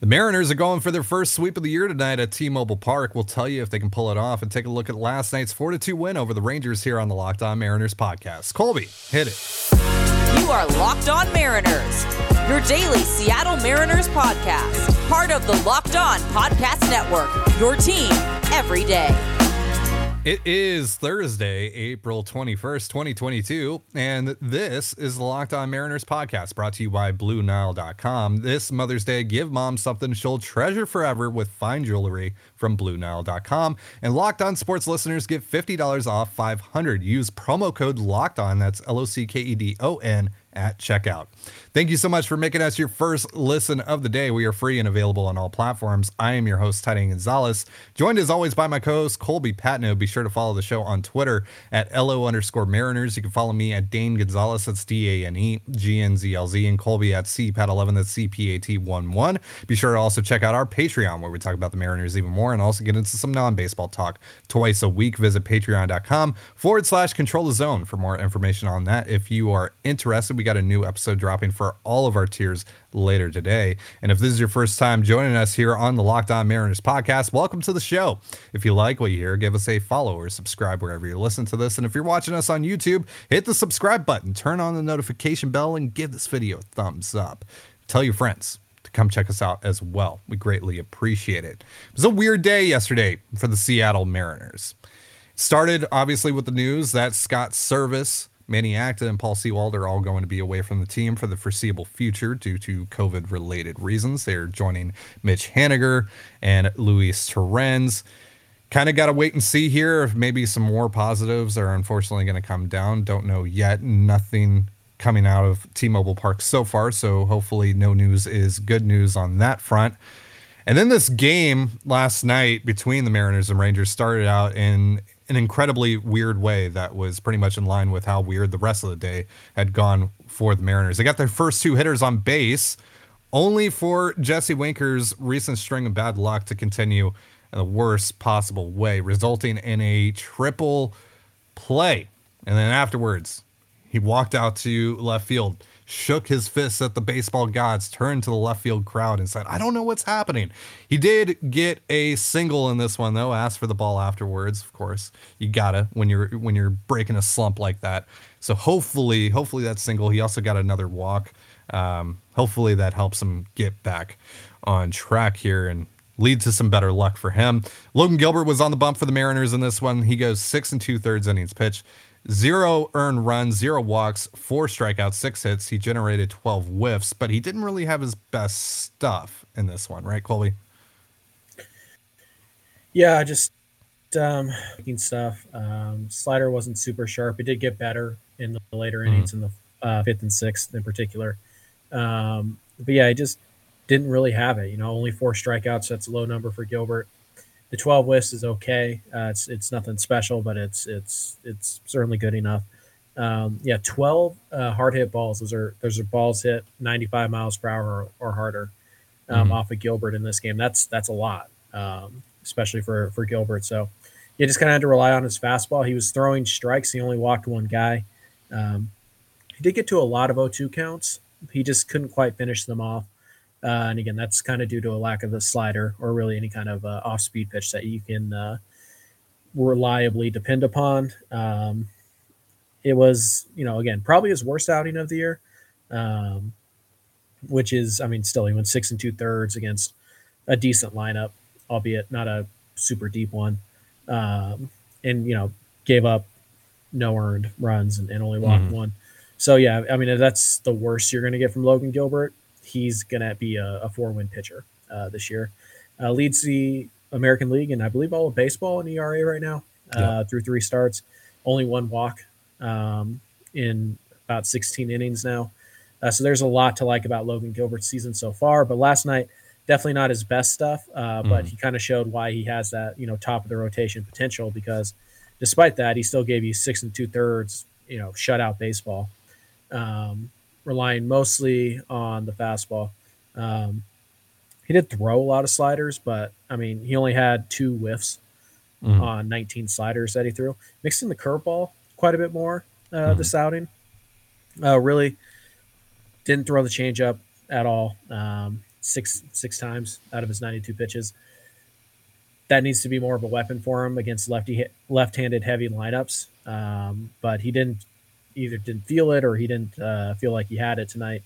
The Mariners are going for their first sweep of the year tonight at T-Mobile Park. We'll tell you if they can pull it off and take a look at last night's 4-2 win over the Rangers here on the Locked On Mariners podcast. Colby, hit it. You are Locked On Mariners, your daily Seattle Mariners podcast, part of the Locked On Podcast Network, your team every day. It is Thursday, April 21st, 2022, and this is the Locked On Mariners podcast brought to you by BlueNile.com. This Mother's Day, give mom something she'll treasure forever with fine jewelry from BlueNile.com. And Locked On Sports listeners get $50 off 500. Use promo code Locked On, that's L O C K E D O N at checkout. Thank you so much for making us your first listen of the day. We are free and available on all platforms. I am your host, Tidy Gonzalez, joined as always by my co-host, Colby Patno. Be sure to follow the show on Twitter at LO underscore Mariners. You can follow me at Dane Gonzalez, that's D-A-N-E, G-N-Z-L-Z, and Colby at CPAT11, that's C-P-A-T-1-1. Be sure to also check out our Patreon, where we talk about the Mariners even more and also get into some non-baseball talk twice a week. Visit patreon.com forward slash control the zone for more information on that. If you are interested, we got a new episode dropping for all of our tiers later today. And if this is your first time joining us here on the Locked On Mariners podcast, welcome to the show. If you like what you hear, give us a follow or subscribe wherever you listen to this. And if you're watching us on YouTube, hit the subscribe button, turn on the notification bell, and give this video a thumbs up. Tell your friends to come check us out as well. We greatly appreciate it. It was a weird day yesterday for the Seattle Mariners. Started obviously with the news that Scott Servais Manny Acta and Paul Sewald are all going to be away from the team for the foreseeable future due to COVID related reasons. They're joining Mitch Haniger and Luis Torrens. Kind of got to wait and see here if maybe some more positives are unfortunately going to come down. Don't know yet. Nothing coming out of T Mobile Park so far. So hopefully, no news is good news on that front. And then this game last night between the Mariners and Rangers started out in an incredibly weird way that was pretty much in line with how weird the rest of the day had gone for the Mariners. They got their first two hitters on base, only for Jesse Winker's recent string of bad luck to continue in the worst possible way, resulting in a triple play. And then afterwards, he walked out to left field shook his fists at the baseball gods, turned to the left field crowd and said, I don't know what's happening. He did get a single in this one though, asked for the ball afterwards, of course. You gotta when you're when you're breaking a slump like that. So hopefully, hopefully that single. He also got another walk. Um, hopefully that helps him get back on track here and lead to some better luck for him. Logan Gilbert was on the bump for the Mariners in this one. He goes six and two thirds innings pitch zero earned runs, zero walks, four strikeouts, six hits. He generated 12 whiffs, but he didn't really have his best stuff in this one, right, Colby? Yeah, just um, stuff. Um, slider wasn't super sharp. It did get better in the later mm-hmm. innings, in the uh, fifth and sixth in particular. Um, but yeah, I just didn't really have it. You know, only four strikeouts. That's a low number for Gilbert the 12 whiffs is okay. Uh, it's it's nothing special, but it's it's it's certainly good enough. Um, yeah, 12 uh, hard hit balls. Those are those are balls hit 95 miles per hour or, or harder um, mm-hmm. off of Gilbert in this game. That's that's a lot, um, especially for for Gilbert. So you just kind of had to rely on his fastball. He was throwing strikes. He only walked one guy. Um, he did get to a lot of 0-2 counts. He just couldn't quite finish them off. Uh, and again, that's kind of due to a lack of a slider or really any kind of uh, off speed pitch that you can uh, reliably depend upon. Um, it was, you know, again, probably his worst outing of the year, um, which is, I mean, still, he went six and two thirds against a decent lineup, albeit not a super deep one. Um, and, you know, gave up no earned runs and, and only walked mm-hmm. one. So, yeah, I mean, that's the worst you're going to get from Logan Gilbert he's going to be a, a four win pitcher uh, this year. Uh, leads the American League and I believe all of baseball in ERA right now uh, yeah. through three starts. Only one walk um, in about 16 innings now. Uh, so there's a lot to like about Logan Gilbert's season so far. But last night, definitely not his best stuff. Uh, but mm. he kind of showed why he has that you know top of the rotation potential because despite that, he still gave you six and two thirds you know shutout baseball. Um, relying mostly on the fastball. Um, he did throw a lot of sliders, but I mean, he only had two whiffs mm-hmm. on 19 sliders that he threw. Mixed in the curveball quite a bit more uh, mm-hmm. this outing. Uh, really didn't throw the changeup at all. Um, six six times out of his 92 pitches. That needs to be more of a weapon for him against lefty left-handed heavy lineups. Um, but he didn't either didn't feel it or he didn't uh, feel like he had it tonight.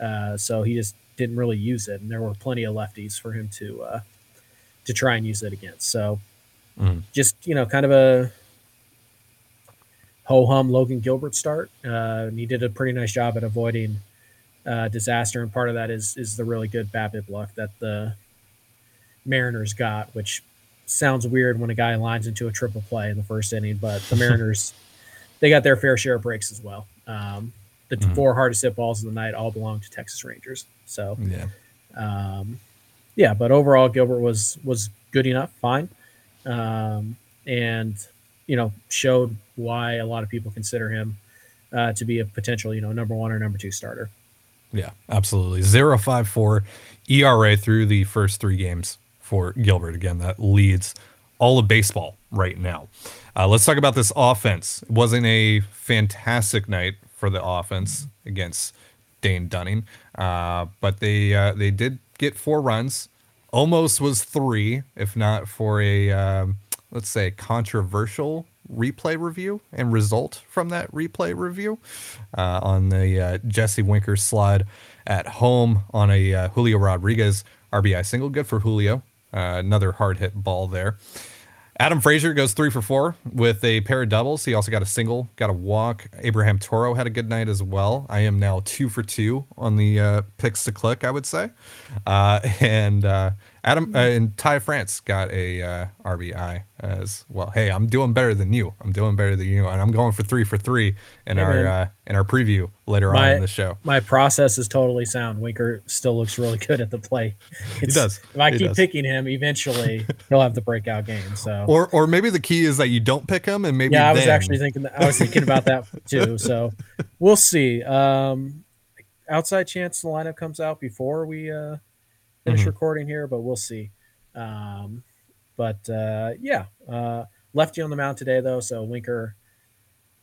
Uh, so he just didn't really use it, and there were plenty of lefties for him to uh, to try and use it against. So mm. just you know, kind of a ho hum Logan Gilbert start. Uh, he did a pretty nice job at avoiding uh, disaster, and part of that is is the really good BABIP luck that the Mariners got, which sounds weird when a guy lines into a triple play in the first inning, but the Mariners they got their fair share of breaks as well. Um, the mm-hmm. four hardest hit balls of the night all belong to Texas Rangers. So yeah, um, yeah. But overall, Gilbert was was good enough, fine, um, and you know showed why a lot of people consider him uh, to be a potential you know number one or number two starter. Yeah, absolutely. Zero five four ERA through the first three games for Gilbert. Again, that leads all of baseball right now. Uh, let's talk about this offense. It wasn't a fantastic night for the offense against Dane Dunning, uh, but they uh, they did get four runs. Almost was three, if not for a um, let's say controversial replay review and result from that replay review uh, on the uh, Jesse Winker slide at home on a uh, Julio Rodriguez RBI single. Good for Julio. another hard hit ball there. Adam Frazier goes three for four with a pair of doubles. He also got a single, got a walk. Abraham Toro had a good night as well. I am now two for two on the uh, picks to click, I would say. Uh, and uh, Adam uh, and Ty France got a uh, RBI as well. Hey, I'm doing better than you. I'm doing better than you, and I'm going for three for three in hey, our uh, in our preview later my, on in the show. My process is totally sound. Winker still looks really good at the plate. he does. If I he keep does. picking him, eventually he'll have the breakout game. So, or or maybe the key is that you don't pick him, and maybe yeah, I was actually thinking that, I was thinking about that too. So, we'll see. Um, outside chance the lineup comes out before we uh, finish mm-hmm. recording here, but we'll see. Um, but uh, yeah, uh, lefty on the mound today though, so Winker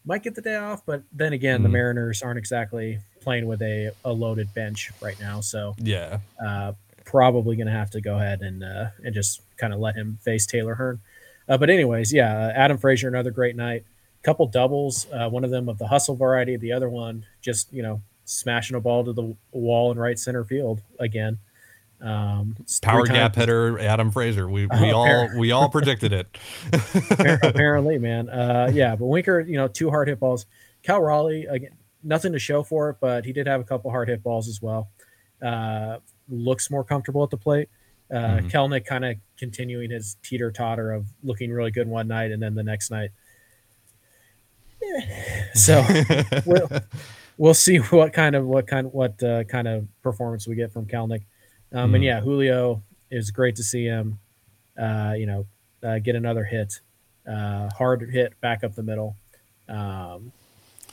might get the day off. But then again, mm. the Mariners aren't exactly playing with a, a loaded bench right now, so yeah, uh, probably going to have to go ahead and uh, and just kind of let him face Taylor Hearn. Uh, but anyways, yeah, Adam Frazier another great night. Couple doubles, uh, one of them of the hustle variety, the other one just you know smashing a ball to the wall in right center field again. Um, Power gap hitter Adam Frazier. We we uh, all we all predicted it. apparently, man. Uh, yeah, but Winker, you know, two hard hit balls. Cal Raleigh again, nothing to show for it, but he did have a couple hard hit balls as well. Uh, looks more comfortable at the plate. Uh, mm-hmm. Kelenic kind of continuing his teeter totter of looking really good one night and then the next night. So we'll, we'll see what kind of what kind what uh, kind of performance we get from Kelenic. Um, mm. And yeah, Julio is great to see him, uh, you know, uh, get another hit, uh, hard hit back up the middle. Um,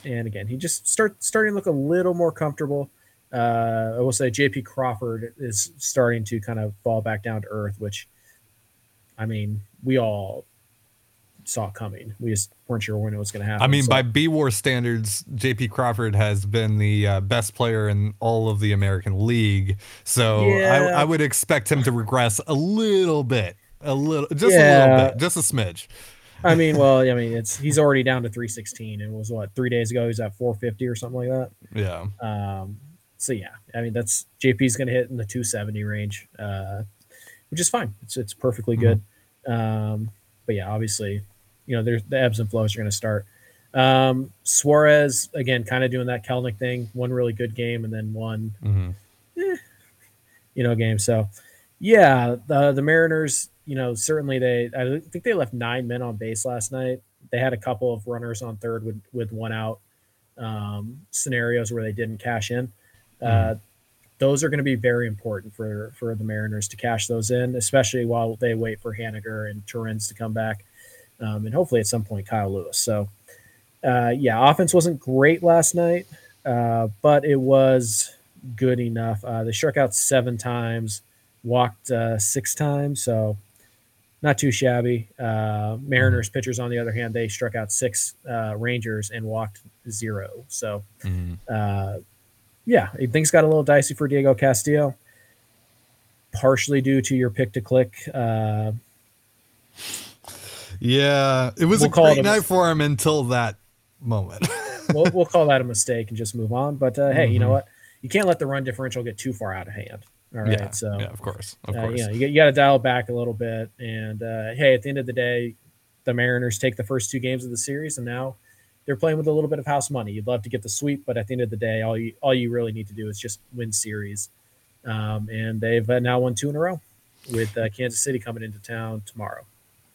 and again, he just start starting to look a little more comfortable. Uh, I will say JP Crawford is starting to kind of fall back down to earth, which, I mean, we all saw coming. We just weren't sure when it was going to happen. I mean, so. by bWAR standards, JP Crawford has been the uh, best player in all of the American League. So yeah. I, I, would expect him to regress a little bit, a little, just yeah. a little bit, just a smidge. I mean, well, I mean, it's he's already down to 316 and was what three days ago he's at 450 or something like that. Yeah. Um. So yeah, I mean that's JP's going to hit in the 270 range, uh, which is fine. It's it's perfectly mm-hmm. good. Um. But yeah, obviously you know, there's the ebbs and flows are going to start. Um, Suarez again, kind of doing that Kelenic thing. One really good game, and then one, mm-hmm. eh, you know, game. So, yeah, the the Mariners, you know, certainly they. I think they left nine men on base last night. They had a couple of runners on third with with one out um, scenarios where they didn't cash in. Mm-hmm. Uh, those are going to be very important for for the Mariners to cash those in, especially while they wait for Haniger and Torrens to come back um, and hopefully at some point Kyle Lewis. So, uh, yeah, offense wasn't great last night, uh, but it was good enough. Uh, they struck out seven times, walked uh, six times, so not too shabby. Uh, Mariners mm-hmm. pitchers, on the other hand, they struck out six uh, Rangers and walked zero. So, mm-hmm. yeah, things got a little dicey for Diego Castillo. partially due to your pick to click. Yeah, it was We'll a great a night mis- for him until that moment. we'll, we'll call that a mistake and just move on. But uh, hey, you know Mhm. what? You can't let the run differential get too far out of hand. All right, yeah, so yeah, of course, of uh, course. you know, you, got- you got to dial back a little bit. And uh, hey, at the end of the day, the Mariners take the first two games of the series, and now they're playing with a little bit of house money. You'd love to get the sweep, but at the end of the day, all you all you really need to do is just win series. Um, and they've uh, now won two in a row, with uh, Kansas City coming into town tomorrow.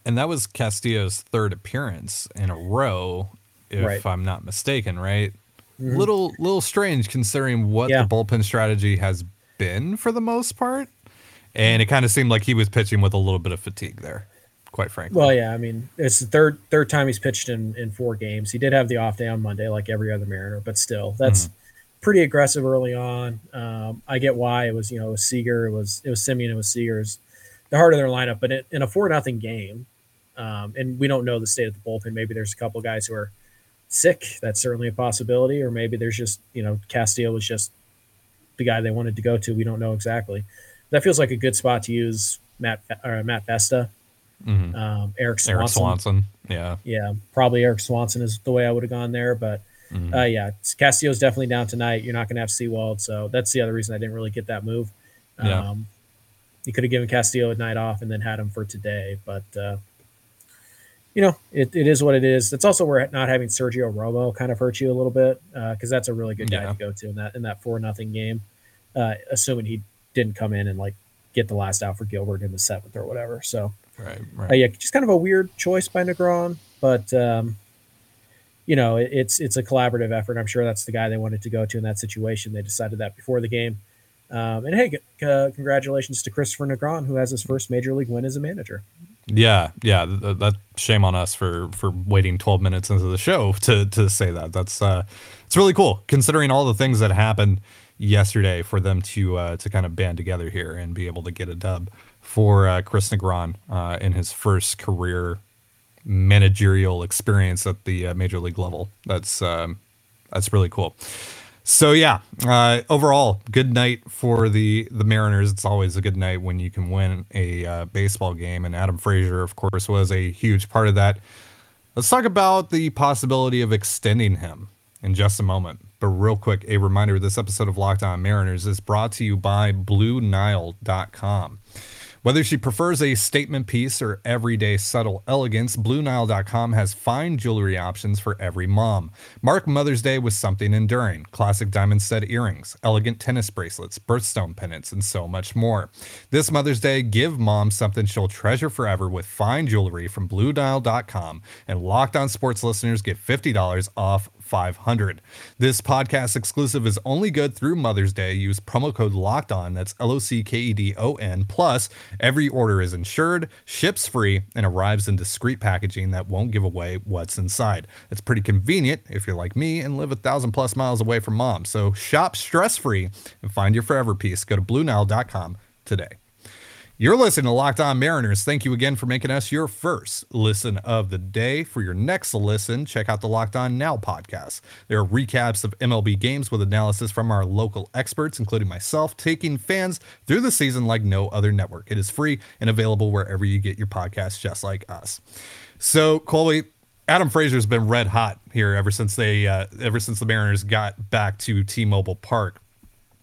And that was Castillo's third appearance in a row, if Right. I'm not mistaken, right? Mhm. Little little strange considering what Yeah. the bullpen strategy has been for the most part. And it kind of seemed like he was pitching with a little bit of fatigue there, quite frankly. Well, yeah, I mean, it's the third third time he's pitched in in four games. He did have the off day on Monday, like every other Mariner, but still, that's pretty aggressive early on. Um, I get why it was, you know, it was Seager, it was it was Semien, it was Seager's the heart of their lineup, but in, in a four nothing game, um, and we don't know the state of the bullpen. Maybe there's a couple guys who are sick. That's certainly a possibility, or maybe there's just you know Castillo was just the guy they wanted to go to. We don't know exactly. That feels like a good spot to use Matt or Matt Festa, Mhm. um, Eric Swanson. Eric Swanson. Yeah. Yeah, probably Eric Swanson is the way I would have gone there, but Mhm. uh, yeah, Castillo's definitely down tonight. You're not going to have Sewald, so that's the other reason I didn't really get that move. Yeah. Um, you could have given Castillo a night off and then had him for today, but uh, you know, it, it is what it is. That's also where not having Sergio Romo kind of hurt you a little bit because that's a really good guy Yeah. to go to in that in that four nothing game. Uh, assuming he didn't come in and like get the last out for Gilbert in the seventh or whatever. So right, uh, yeah, just kind of a weird choice by Negron, but um, you know, it, it's it's a collaborative effort. I'm sure that's the guy they wanted to go to in that situation. They decided that before the game. Um, and hey, c- uh, congratulations to Kristopher Negron, who has his first major league win as a manager. Yeah, yeah. th- th- That shame on us for for waiting 12 minutes into the show to to say that. That's uh, it's really cool considering all the things that happened yesterday for them to uh, to kind of band together here and be able to get a dub for uh, Chris Negron uh, in his first career managerial experience at the uh, major league level. That's um, that's really cool. So yeah, uh, overall, good night for the the Mariners. It's always a good night when you can win a uh, baseball game, and Adam Frazier, of course, was a huge part of that. Let's talk about the possibility of extending him in just a moment. But real quick, a reminder: this episode of Locked On Mariners is brought to you by BlueNile.com. Whether she prefers a statement piece or everyday subtle elegance, BlueNile.com has fine jewelry options for every mom. Mark Mother's Day with something enduring classic diamond stud earrings, elegant tennis bracelets, birthstone pendants, and so much more. This Mother's Day, give mom something she'll treasure forever with fine jewelry from BlueNile.com. And Locked On Sports listeners get $50 off 500. This podcast exclusive is only good through Mother's Day. Use promo code locked on. That's L O C K E D O N. Plus, every order is insured, ships free, and arrives in discreet packaging that won't give away what's inside. It's pretty convenient if you're like me and live a thousand plus miles away from mom. So shop stress free and find your forever piece. Go to BlueNile.com today. You're listening to Locked On Mariners. Thank you again for making us your first listen of the day. For your next listen, check out the Locked On Now podcast. There are recaps of MLB games with analysis from our local experts, including myself, taking fans through the season like no other network. It is free and available wherever you get your podcasts, just like us. So, Colby, Adam Frazier's been red hot here ever since they, uh, ever since the Mariners got back to T-Mobile Park.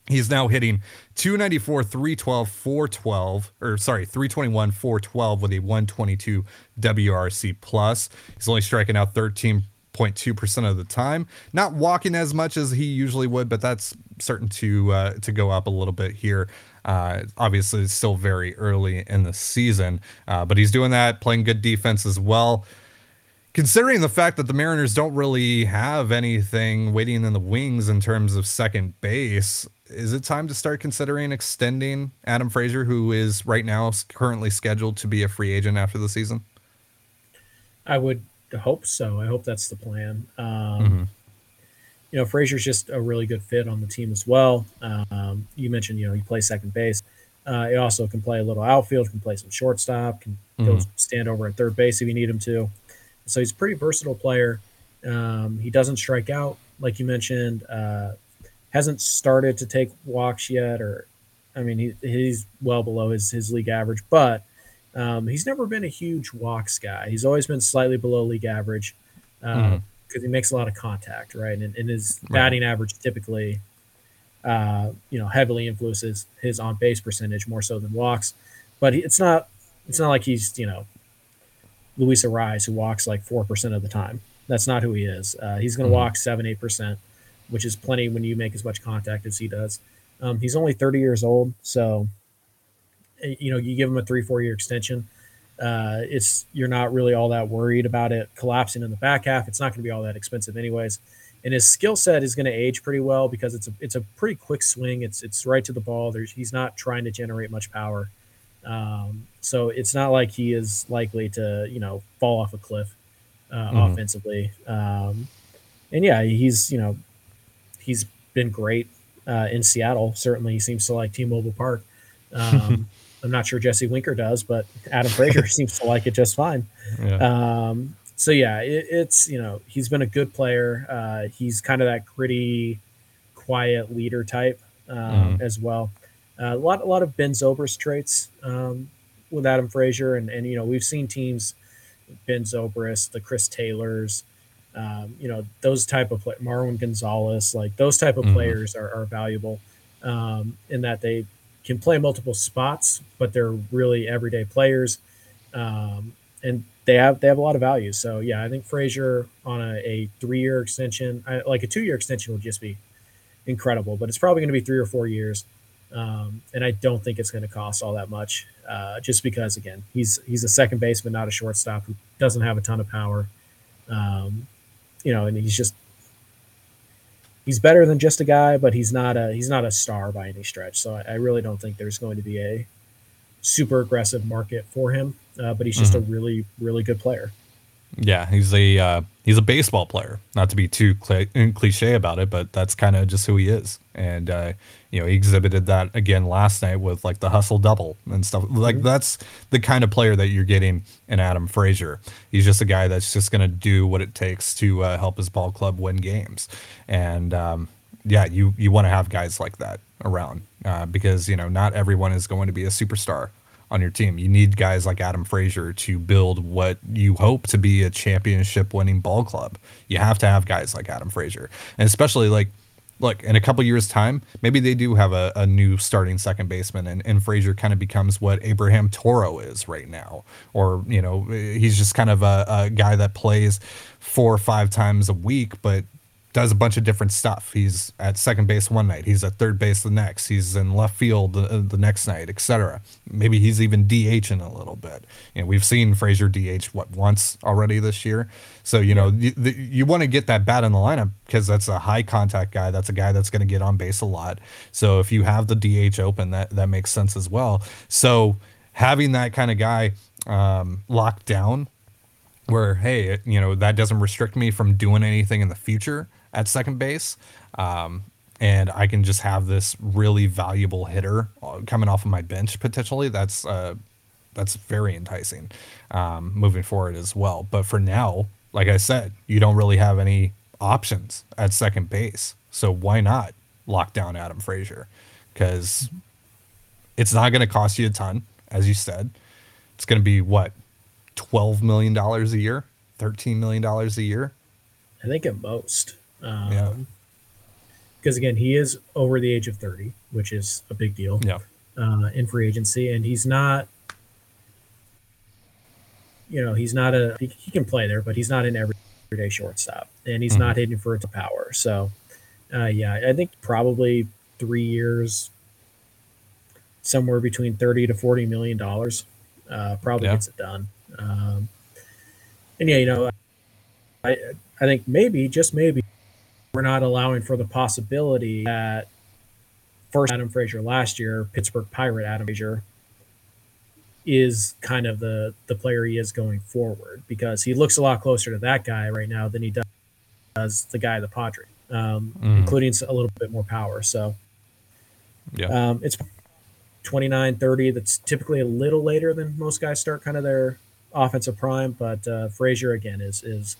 He's now hitting 294, 312, 412, or sorry, 321, 412 with a 122 WRC plus. He's only striking out 13.2% of the time. Not walking as much as he usually would, but that's certain to uh, to go up a little bit here. Uh, obviously, it's still very early in the season, uh, but he's doing that, playing good defense as well considering the fact that the Mariners don't really have anything waiting in the wings in terms of second base, is it time to start considering extending Adam Frazier, who is right now currently scheduled to be a free agent after the season? I would hope so. I hope that's the plan. Um, Mhm. You know, Frazier's just a really good fit on the team as well. Um, you mentioned, you know, he plays second base. Uh, he also can play a little outfield, can play some shortstop, can go Mhm. stand over at third base if you need him to. So he's a pretty versatile player. Um, he doesn't strike out, like you mentioned. Uh, hasn't started to take walks yet, or I mean, he, he's well below his his league average, but um, he's never been a huge walks guy. He's always been slightly below league average because uh, mm-hmm. he makes a lot of contact, right? And, and his batting right. average typically, uh, you know, heavily influences his on base percentage more so than walks. But he, it's not it's not like he's you know Luis Arraez who walks like four percent of the time. That's not who he is. Uh, he's going to mm-hmm. walk seven eight percent, which is plenty when you make as much contact as he does. Um, he's only 30 years old, so eh, you know you give him a three four year extension. Uh, it's you're not really all that worried about it collapsing in the back half. It's not going to be all that expensive anyways. And his skill set is going to age pretty well because it's a it's a pretty quick swing. It's it's right to the ball. There's he's not trying to generate much power, um, so it's not like he is likely to you know fall off a cliff uh, mm-hmm. offensively. Um, and yeah, he's you know he's been great uh, in Seattle. Certainly, he seems to like T-Mobile Park. Um, I'm not sure Jesse Winker does, but Adam Frazier seems to like it just fine. Yeah. Um, so yeah, it, it's you know he's been a good player. Uh, he's kind of that gritty, quiet leader type um, mm. as well. Uh, a lot a lot of Ben Zobrist traits um, with Adam Frazier, and and you know we've seen teams Ben Zobrist, the Chris Taylors, um, you know those type of play, Marwin Gonzalez, like those type of mm-hmm. players are, are valuable um, in that they can play multiple spots, but they're really everyday players, um, and they have they have a lot of value. So yeah, I think Frazier on a, a three year extension, I, like a two year extension, would just be incredible. But it's probably going to be three or four years, um, and I don't think it's going to cost all that much, uh, just because again he's he's a second baseman, not a shortstop who doesn't have a ton of power. You know, and he's just he's better than just a guy, but he's not a he's not a star by any stretch. So I, I really don't think there's going to be a super aggressive market for him. Uh, but he's just mm-hmm. a really really good player. Yeah, he's a uh, he's a baseball player. Not to be too cl- cliche about it, but that's kind of just who he is. And uh, you know, he exhibited that again last night with like the hustle double and stuff. Like mm-hmm. that's the kind of player that you're getting in Adam Frazier. He's just a guy that's just going to do what it takes to uh, help his ball club win games. And um, yeah, you you want to have guys like that around uh, because you know not everyone is going to be a superstar on your team. You need guys like Adam Frazier to build what you hope to be a championship winning ball club. You have to have guys like Adam Frazier. And especially like look, in a couple years time, maybe they do have a, a new starting second baseman and, and Frazier kind of becomes what Abraham Toro is right now. Or, you know, he's just kind of a, a guy that plays four or five times a week, but does a bunch of different stuff. He's at second base one night, he's at third base the next, he's in left field the, the next night, etc. Maybe he's even DHing a little bit. You know, we've seen Frazier DH what once already this year. So you know, you, you want to get that bat in the lineup because that's a high contact guy. That's a guy that's going to get on base a lot. So if you have the DH open, that that makes sense as well. So having that kind of guy um, locked down where hey you know that doesn't restrict me from doing anything in the future at second base. Um, and I can just have this really valuable hitter uh, coming off of my bench potentially. That's uh, that's very enticing um, moving forward as well. But for now, like I said, you don't really have any options at second base, so why not lock down Adam Frazier? Because it's not going to cost you a ton, as you said. It's going to be what twelve million dollars a year, thirteen million dollars a year. I think at most. Um, yeah. Because again, he is over the age of 30, which is a big deal. Yeah. Uh, in free agency, and he's not. You know, he's not a. He, he can play there, but he's not an everyday shortstop, and he's mm-hmm. not hitting for it to power. So, uh, yeah, I think probably three years, somewhere between thirty to forty million dollars, uh, probably yeah. gets it done. Um, and yeah, you know, I I think maybe just maybe we're not allowing for the possibility that first Adam Frazier last year, Pittsburgh Pirate Adam Frazier, is kind of the the player he is going forward because he looks a lot closer to that guy right now than he does, the guy the Padre, um, mm. including a little bit more power. So, yeah, um, it's 29, 30. That's typically a little later than most guys start kind of their offensive prime, but uh, Frazier again is is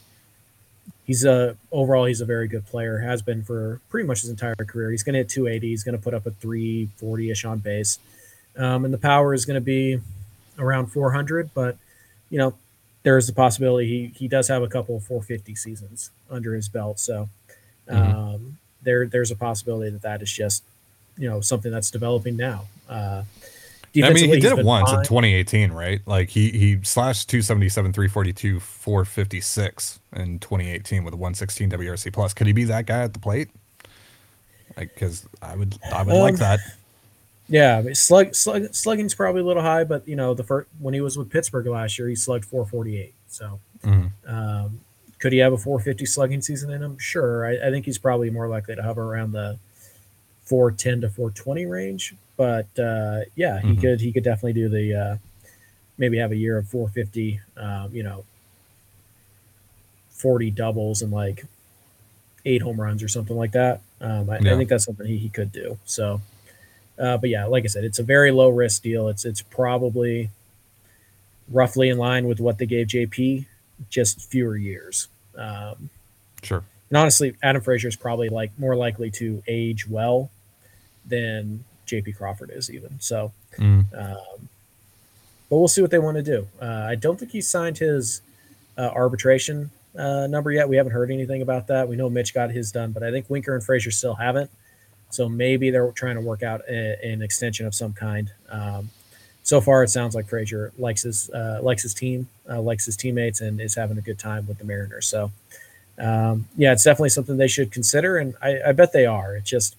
he's a overall he's a very good player. Has been for pretty much his entire career. He's going to hit 280. He's going to put up a 340 ish on base, um, and the power is going to be around 400. But you know, there is a possibility he he does have a couple of 450 seasons under his belt. So mm-hmm. um, there there's a possibility that that is just you know something that's developing now. Uh, I mean, he did it once fine. in 2018, right? Like he he slashed 277, 342, 456 in 2018 with a 116 WRC plus. Could he be that guy at the plate? Like, because I would I would um, like that. Yeah, slug, slug slugging's probably a little high, but you know the first when he was with Pittsburgh last year, he slugged 448. So, mm-hmm. um, could he have a 450 slugging season in him? Sure. I, I think he's probably more likely to hover around the 410 to 420 range. But uh, yeah, he mm-hmm. could he could definitely do the uh, maybe have a year of 450. Um, you know, 40 doubles and like eight home runs or something like that. Um, I, yeah. I, think that's something he, he could do. So, uh, but yeah, like I said, it's a very low risk deal. It's it's probably roughly in line with what they gave JP, just fewer years. Um, sure. And honestly, Adam Frazier is probably like more likely to age well than JP Crawford is even. So, mm. um, but we'll see what they want to do. Uh, I don't think he signed his uh, arbitration uh, number yet. We haven't heard anything about that. We know Mitch got his done, but I think Winker and Frazier still haven't. So maybe they're trying to work out a, an extension of some kind. Um, so far, it sounds like Frazier likes his uh, likes his team, uh, likes his teammates, and is having a good time with the Mariners. So, um, yeah, it's definitely something they should consider, and I, I bet they are. It's just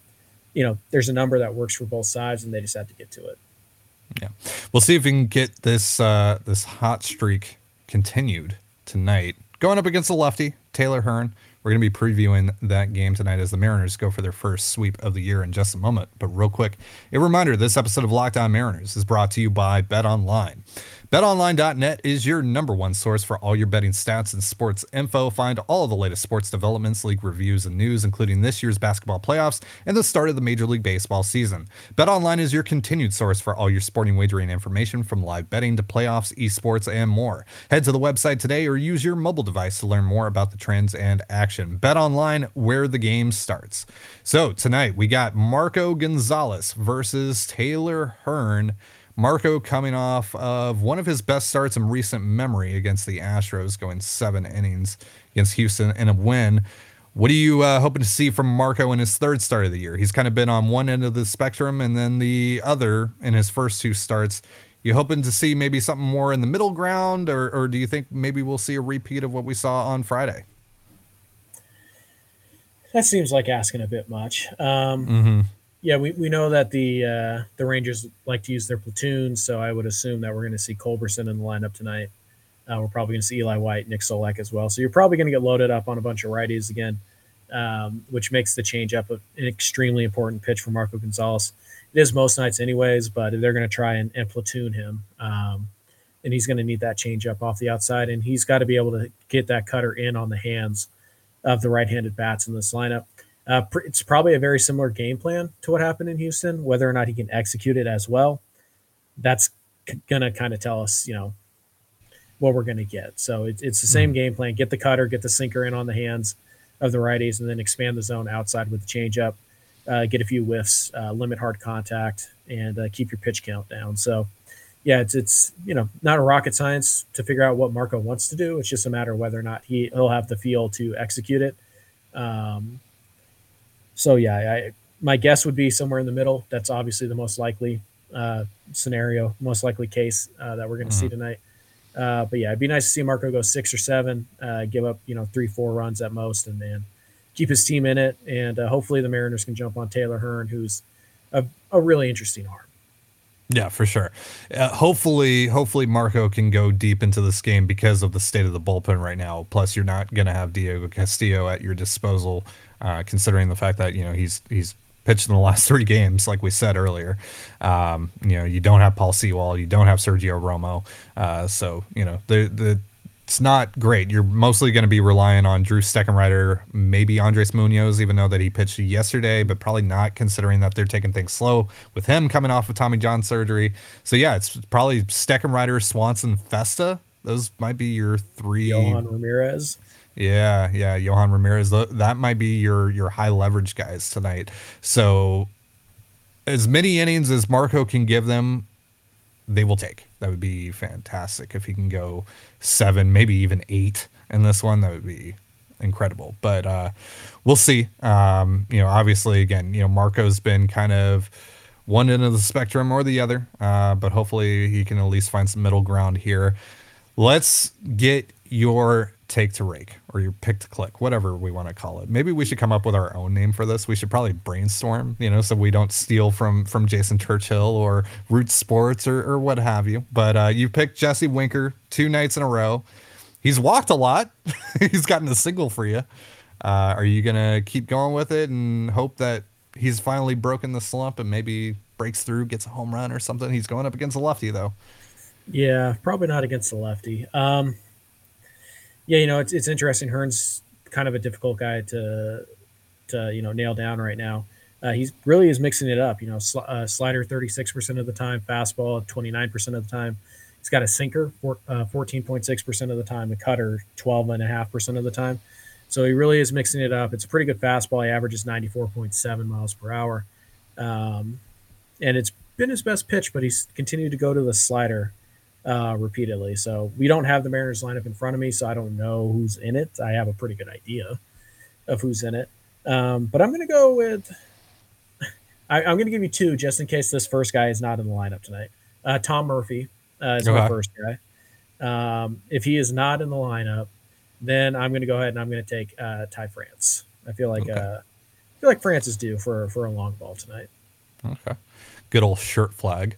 you know, there's a number that works for both sides, and they just have to get to it. Yeah, we'll see if we can get this uh, this hot streak continued tonight. Going up against the lefty Taylor Hearn. We're going to be previewing that game tonight as the Mariners go for their first sweep of the year in just a moment. But real quick, a reminder: this episode of Locked On Mariners is brought to you by Bet Online. BetOnline.net is your number one source for all your betting stats and sports info. Find all of the latest sports developments, league reviews, and news, including this year's basketball playoffs and the start of the Major League Baseball season. BetOnline is your continued source for all your sporting wagering information from live betting to playoffs, esports, and more. Head to the website today or use your mobile device to learn more about the trends and action. BetOnline, where the game starts. So tonight we got Marco Gonzalez versus Taylor Hearn. Marco coming off of one of his best starts in recent memory against the Astros, going seven innings against Houston in a win. What are you uh, hoping to see from Marco in his third start of the year? He's kind of been on one end of the spectrum and then the other in his first two starts. You hoping to see maybe something more in the middle ground, or, or do you think maybe we'll see a repeat of what we saw on Friday? That seems like asking a bit much. Um, mm-hmm. Yeah, we, we know that the uh, the Rangers like to use their platoons, so I would assume that we're going to see Culberson in the lineup tonight. Uh, we're probably going to see Eli White, Nick Solak as well. So you're probably going to get loaded up on a bunch of righties again, um, which makes the changeup an extremely important pitch for Marco Gonzalez. It is most nights, anyways, but they're going to try and, and platoon him, um, and he's going to need that changeup off the outside, and he's got to be able to get that cutter in on the hands of the right-handed bats in this lineup. Uh, it's probably a very similar game plan to what happened in Houston. Whether or not he can execute it as well, that's c- gonna kind of tell us, you know, what we're gonna get. So it, it's the same mm-hmm. game plan: get the cutter, get the sinker in on the hands of the righties, and then expand the zone outside with the changeup. Uh, get a few whiffs, uh, limit hard contact, and uh, keep your pitch count down. So, yeah, it's it's you know not a rocket science to figure out what Marco wants to do. It's just a matter of whether or not he he'll have the feel to execute it. Um, so yeah, I, my guess would be somewhere in the middle. That's obviously the most likely uh, scenario, most likely case uh, that we're going to mm-hmm. see tonight. Uh, but yeah, it'd be nice to see Marco go six or seven, uh, give up you know three, four runs at most, and then keep his team in it. And uh, hopefully the Mariners can jump on Taylor Hearn, who's a, a really interesting arm. Yeah, for sure. Uh, hopefully, hopefully Marco can go deep into this game because of the state of the bullpen right now. Plus, you're not going to have Diego Castillo at your disposal uh, considering the fact that you know he's he's pitched in the last three games, like we said earlier. Um, you know, you don't have Paul Sewald, you don't have Sergio Romo, uh, so you know the the it's not great. You're mostly going to be relying on Drew Steckenrider, maybe Andres Munoz, even though that he pitched yesterday, but probably not considering that they're taking things slow with him coming off of Tommy John surgery. So yeah, it's probably Steckenrider, Swanson, Festa. Those might be your three. Johan Ramirez. Yeah, yeah, Johan Ramirez. That might be your your high leverage guys tonight. So as many innings as Marco can give them, they will take. That would be fantastic if he can go seven, maybe even eight in this one. That would be incredible. But uh, we'll see. Um, you know, obviously, again, you know, Marco's been kind of one end of the spectrum or the other, uh, but hopefully he can at least find some middle ground here. Let's get your take to rake or your pick to click, whatever we want to call it. Maybe we should come up with our own name for this. We should probably brainstorm, you know, so we don't steal from from Jason Churchill or Root Sports or, or what have you. But uh, you picked Jesse Winker two nights in a row. He's walked a lot. he's gotten a single for you. Uh, are you gonna keep going with it and hope that he's finally broken the slump and maybe breaks through, gets a home run or something? He's going up against a lefty though. Yeah, probably not against the lefty. Um, yeah, you know, it's it's interesting. Hearn's kind of a difficult guy to to you know nail down right now. Uh, he's really is mixing it up. You know, sl- uh, slider thirty six percent of the time, fastball twenty nine percent of the time. He's got a sinker uh, point six percent of the time, a cutter twelve and a half percent of the time. So he really is mixing it up. It's a pretty good fastball. He averages ninety four point seven miles per hour, um, and it's been his best pitch. But he's continued to go to the slider uh, repeatedly. So we don't have the Mariners lineup in front of me, so I don't know who's in it. I have a pretty good idea of who's in it, um, but I'm going to go with. I, am going to give you two just in case this first guy is not in the lineup tonight. Uh, Tom Murphy uh, is okay. my first guy. Um, if he is not in the lineup, then I'm going to go ahead and I'm going to take uh, Ty France. I feel like okay. uh, I feel like France is due for for a long ball tonight. Okay, good old shirt flag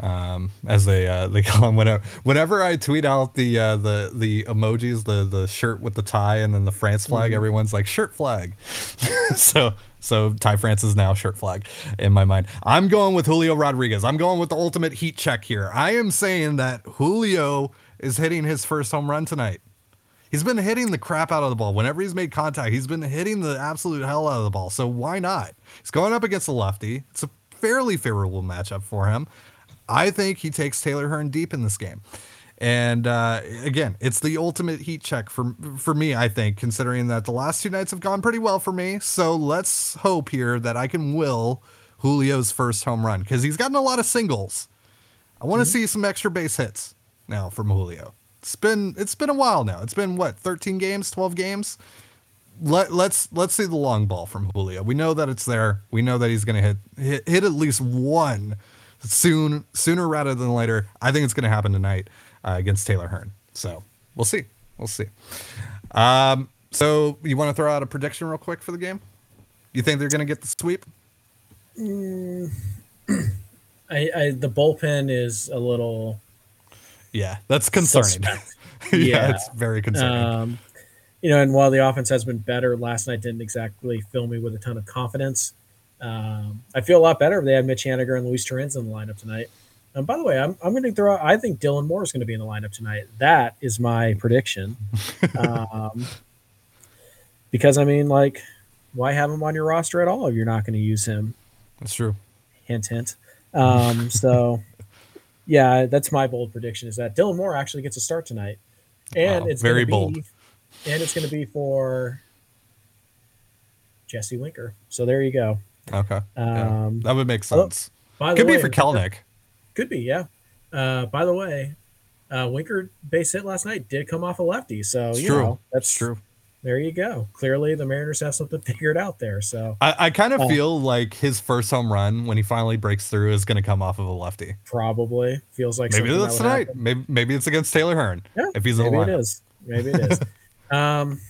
um, as they uh, they call them whenever whenever I tweet out the uh, the the emojis, the the shirt with the tie and then the France flag, mm-hmm. everyone's like shirt flag. so so Ty France is now shirt flag in my mind. I'm going with Julio Rodriguez. I'm going with the ultimate heat check here. I am saying that Julio is hitting his first home run tonight. He's been hitting the crap out of the ball. Whenever he's made contact, he's been hitting the absolute hell out of the ball. So why not? He's going up against the lefty. It's a fairly favorable matchup for him. I think he takes Taylor Hearn deep in this game. And uh, again, it's the ultimate heat check for for me. I think, considering that the last two nights have gone pretty well for me. So let's hope here that I can will Julio's first home run because he's gotten a lot of singles. I want to mm-hmm. see some extra base hits now from Julio. It's been it's been a while now. It's been what 13 games, 12 games. Let let's let's see the long ball from Julio. We know that it's there. We know that he's going to hit, hit hit at least one soon, sooner rather than later. I think it's going to happen tonight uh, against Taylor Hearn. So we'll see. We'll see. Um, so you want to throw out a prediction real quick for the game? You think they're going to get the sweep? Mm, I, I, the bullpen is a little. Yeah, that's concerning. yeah, yeah, it's very concerning. Um, you know, and while the offense has been better, last night didn't exactly fill me with a ton of confidence. Um, I feel a lot better if they had Mitch Haniger and Luis Torrens in the lineup tonight. And by the way, I'm, I'm going to throw out, I think Dylan Moore is going to be in the lineup tonight. That is my prediction. um, because, I mean, like, why have him on your roster at all if you're not going to use him? That's true. Hint, hint. Um, so, yeah, that's my bold prediction is that Dylan Moore actually gets a start tonight. And wow, it's very be, bold. And it's going to be for Jesse Winker. So there you go. Okay. Yeah, um, that would make sense. By could way, be for Kelenic. Could be, yeah. Uh, by the way, uh, Winker base hit last night did come off a lefty, so it's you true. know that's it's true. There you go. Clearly, the Mariners have something figured out there. So I, I kind of uh, feel like his first home run when he finally breaks through is going to come off of a lefty. Probably feels like maybe that's that tonight. Happen. Maybe maybe it's against Taylor Hearn. Yeah, if he's maybe it is. Maybe it is. um,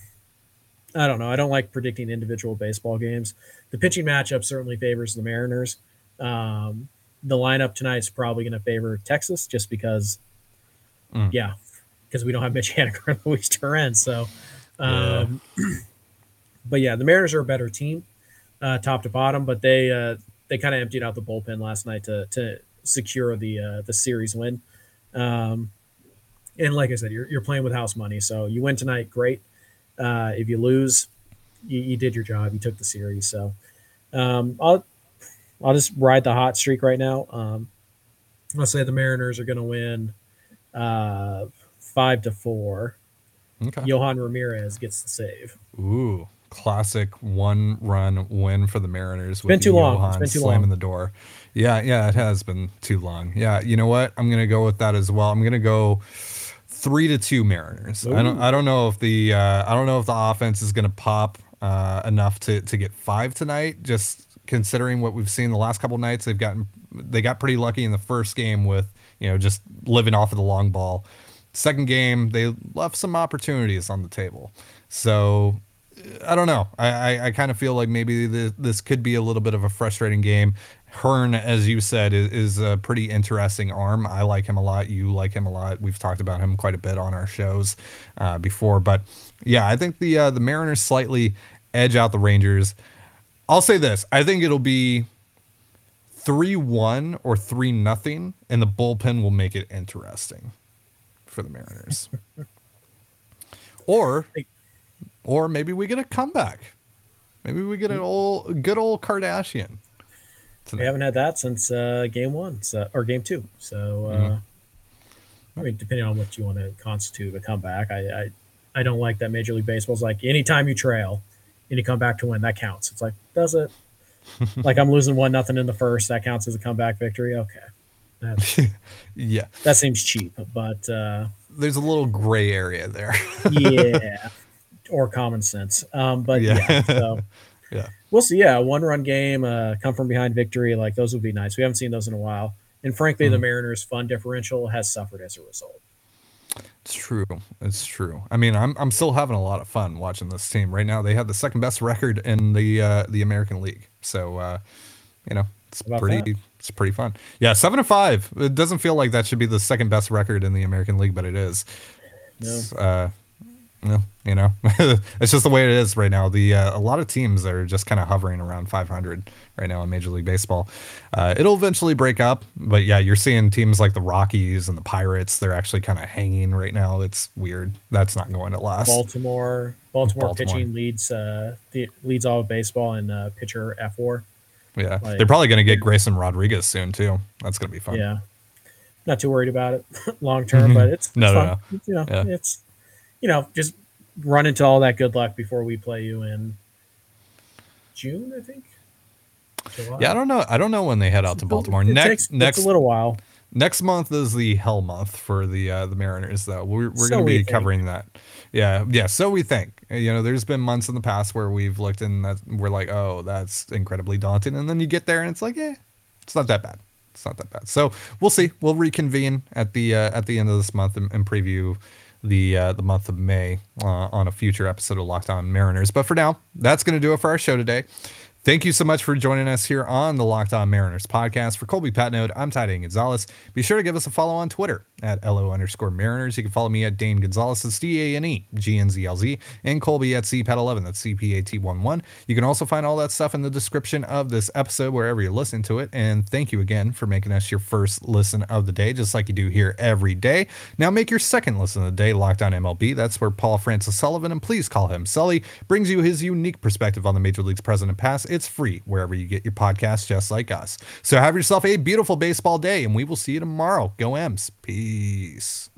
I don't know. I don't like predicting individual baseball games. The pitching matchup certainly favors the Mariners. Um, the lineup tonight is probably going to favor Texas just because, mm. yeah, because we don't have Mitch Haniger and Luis Torrens. So, um, yeah. but yeah, the Mariners are a better team, uh, top to bottom. But they uh, they kind of emptied out the bullpen last night to to secure the uh, the series win. Um, and like I said, you're, you're playing with house money, so you win tonight, great. Uh, if you lose, you, you, did your job. You took the series. So um, I'll I'll just ride the hot streak right now. Um, I'll say the Mariners are going to win uh, five to 4 Okay. Johan Ramirez gets the save. Ooh, classic one run win for the Mariners. It's been too Johan long. It's been too slamming long. the door. Yeah, yeah, it has been too long. Yeah, you know what? I'm gonna go with that as well. I'm gonna go three to two Mariners. Ooh. I don't I don't know if the uh, I don't know if the offense is gonna pop uh, enough to to get five tonight. Just considering what we've seen the last couple nights, they've gotten they got pretty lucky in the first game with you know just living off of the long ball. Second game, they left some opportunities on the table. So I don't know. I, I, I kind of feel like maybe the, this could be a little bit of a frustrating game. Hearn, as you said, is, is, a pretty interesting arm. I like him a lot. You like him a lot. We've talked about him quite a bit on our shows uh, before. But yeah, I think the uh, the Mariners slightly edge out the Rangers. I'll say this: I think it'll be three one or three nothing, and the bullpen will make it interesting for the Mariners. or or maybe we get a comeback. Maybe we get an old good old Kardashian. Tonight. We haven't had that since uh, game one, so, or game two. So, uh, mm-hmm. I mean, depending on what you want to constitute a comeback, I, I, I don't like that Major League Baseball's like anytime you trail and you come back to win, that counts. It's like, does it? like I'm losing one nothing in the first, that counts as a comeback victory. Okay, yeah, that seems cheap, but uh, there's a little gray area there. yeah, or common sense. Um, but yeah, yeah so yeah, we'll see. Yeah, one run game, uh, come from behind victory, like those would be nice. We haven't seen those in a while, and frankly, mm-hmm. the Mariners' fun differential has suffered as a result. It's true. It's true. I mean, I'm I'm still having a lot of fun watching this team right now. They have the second best record in the uh, the American League, so uh, you know it's pretty. That? It's pretty fun. Yeah, seven to five. It doesn't feel like that should be the second best record in the American League, but it is. No. Uh, you know, it's just the way it is right now. The uh, a lot of teams are just kind of hovering around 500 right now in Major League Baseball. Uh, it'll eventually break up, but yeah, you're seeing teams like the Rockies and the Pirates. They're actually kind of hanging right now. It's weird. That's not going to last. Baltimore, Baltimore, Baltimore. pitching leads uh, the leads all of baseball in uh, pitcher fWAR. Yeah, like, they're probably going to get Grayson Rodriguez soon too. That's going to be fun. Yeah, not too worried about it long term, mm-hmm. but it's, it's no, no, no. It's, you know, yeah. it's you know, just run into all that good luck before we play you in June, I think. July. Yeah, I don't know. I don't know when they head out to Baltimore. It next, takes, next a little while. Next month is the hell month for the uh, the Mariners, though. We're, we're so going to be covering that. Yeah, yeah. So we think. You know, there's been months in the past where we've looked and that we're like, oh, that's incredibly daunting, and then you get there and it's like, yeah, it's not that bad. It's not that bad. So we'll see. We'll reconvene at the uh, at the end of this month and, and preview the uh, the month of May uh, on a future episode of Locked On Mariners. But for now, that's going to do it for our show today. Thank you so much for joining us here on the Locked On Mariners podcast. For Colby Patnode, I'm Dane Gonzalez. Be sure to give us a follow on Twitter at LO underscore Mariners. You can follow me at Dane Gonzalez, that's D A N E G N Z L Z, and Colby at CPAT11, that's CPAT11. You can also find all that stuff in the description of this episode wherever you listen to it. And thank you again for making us your first listen of the day, just like you do here every day. Now make your second listen of the day Locked On MLB. That's where Paul Francis Sullivan, and please call him Sully, brings you his unique perspective on the Major League's present and past. It's free wherever you get your podcasts, just like us. So have yourself a beautiful baseball day, and we will see you tomorrow. Go M's. Peace.